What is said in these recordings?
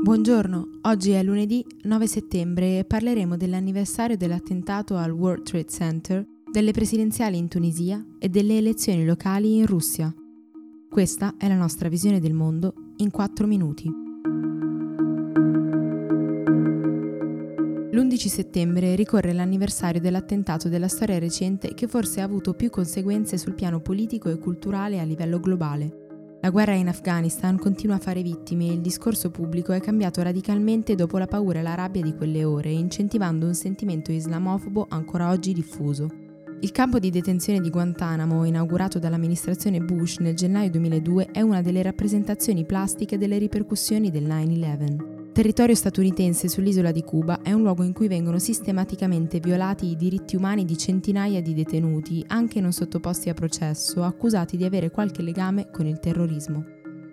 Buongiorno, oggi è lunedì 9 settembre e parleremo dell'anniversario dell'attentato al World Trade Center, delle presidenziali in Tunisia e delle elezioni locali in Russia. Questa è la nostra visione del mondo in 4 minuti. L'11 settembre ricorre l'anniversario dell'attentato della storia recente che forse ha avuto più conseguenze sul piano politico e culturale a livello globale. La guerra in Afghanistan continua a fare vittime e il discorso pubblico è cambiato radicalmente dopo la paura e la rabbia di quelle ore, incentivando un sentimento islamofobo ancora oggi diffuso. Il campo di detenzione di Guantanamo, inaugurato dall'amministrazione Bush nel gennaio 2002, è una delle rappresentazioni plastiche delle ripercussioni del 9-11 territorio statunitense sull'isola di Cuba è un luogo in cui vengono sistematicamente violati i diritti umani di centinaia di detenuti, anche non sottoposti a processo, accusati di avere qualche legame con il terrorismo.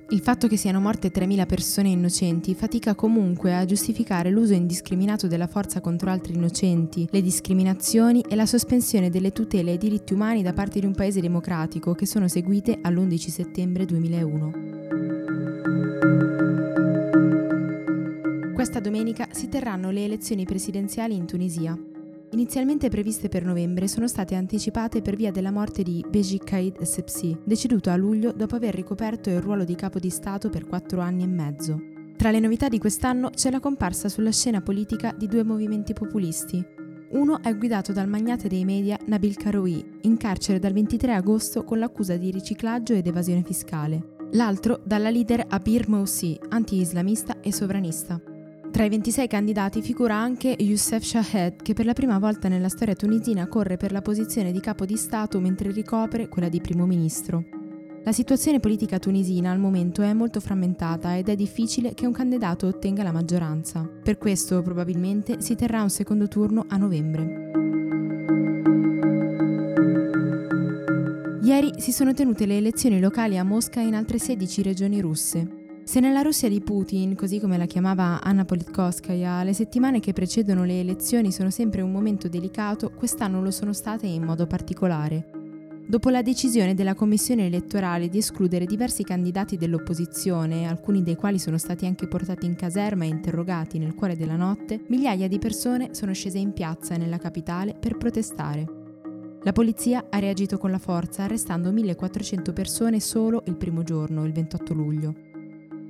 Il fatto che siano morte 3.000 persone innocenti fatica comunque a giustificare l'uso indiscriminato della forza contro altri innocenti, le discriminazioni e la sospensione delle tutele ai diritti umani da parte di un paese democratico che sono seguite all'11 settembre 2001. Questa domenica si terranno le elezioni presidenziali in Tunisia. Inizialmente previste per novembre, sono state anticipate per via della morte di Beji Caid Essebsi, deceduto a luglio dopo aver ricoperto il ruolo di capo di Stato per quattro anni e mezzo. Tra le novità di quest'anno c'è la comparsa sulla scena politica di due movimenti populisti. Uno è guidato dal magnate dei media Nabil Karoui, in carcere dal 23 agosto con l'accusa di riciclaggio ed evasione fiscale. L'altro dalla leader Abir Moussi, anti-islamista e sovranista. Tra i 26 candidati figura anche Youssef Shahed, che per la prima volta nella storia tunisina corre per la posizione di capo di Stato mentre ricopre quella di primo ministro. La situazione politica tunisina al momento è molto frammentata ed è difficile che un candidato ottenga la maggioranza. Per questo probabilmente si terrà un secondo turno a novembre. Ieri si sono tenute le elezioni locali a Mosca e in altre 16 regioni russe. Se nella Russia di Putin, così come la chiamava Anna Politkovskaya, le settimane che precedono le elezioni sono sempre un momento delicato, quest'anno lo sono state in modo particolare. Dopo la decisione della commissione elettorale di escludere diversi candidati dell'opposizione, alcuni dei quali sono stati anche portati in caserma e interrogati nel cuore della notte, migliaia di persone sono scese in piazza nella capitale per protestare. La polizia ha reagito con la forza, arrestando 1400 persone solo il primo giorno, il 28 luglio.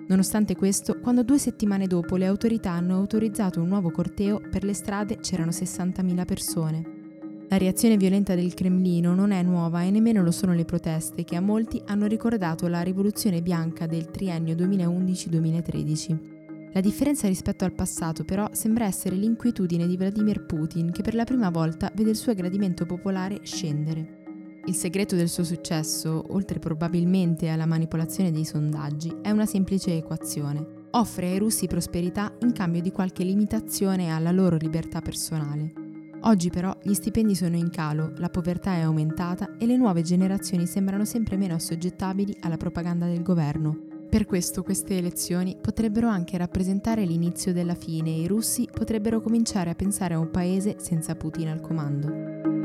Nonostante questo, quando due settimane dopo le autorità hanno autorizzato un nuovo corteo, per le strade c'erano 60.000 persone. La reazione violenta del Cremlino non è nuova e nemmeno lo sono le proteste che a molti hanno ricordato la rivoluzione bianca del triennio 2011-2013. La differenza rispetto al passato però sembra essere l'inquietudine di Vladimir Putin che per la prima volta vede il suo gradimento popolare scendere. Il segreto del suo successo, oltre probabilmente alla manipolazione dei sondaggi, è una semplice equazione. Offre ai russi prosperità in cambio di qualche limitazione alla loro libertà personale. Oggi però gli stipendi sono in calo, la povertà è aumentata e le nuove generazioni sembrano sempre meno assoggettabili alla propaganda del governo. Per questo queste elezioni potrebbero anche rappresentare l'inizio della fine e i russi potrebbero cominciare a pensare a un paese senza Putin al comando.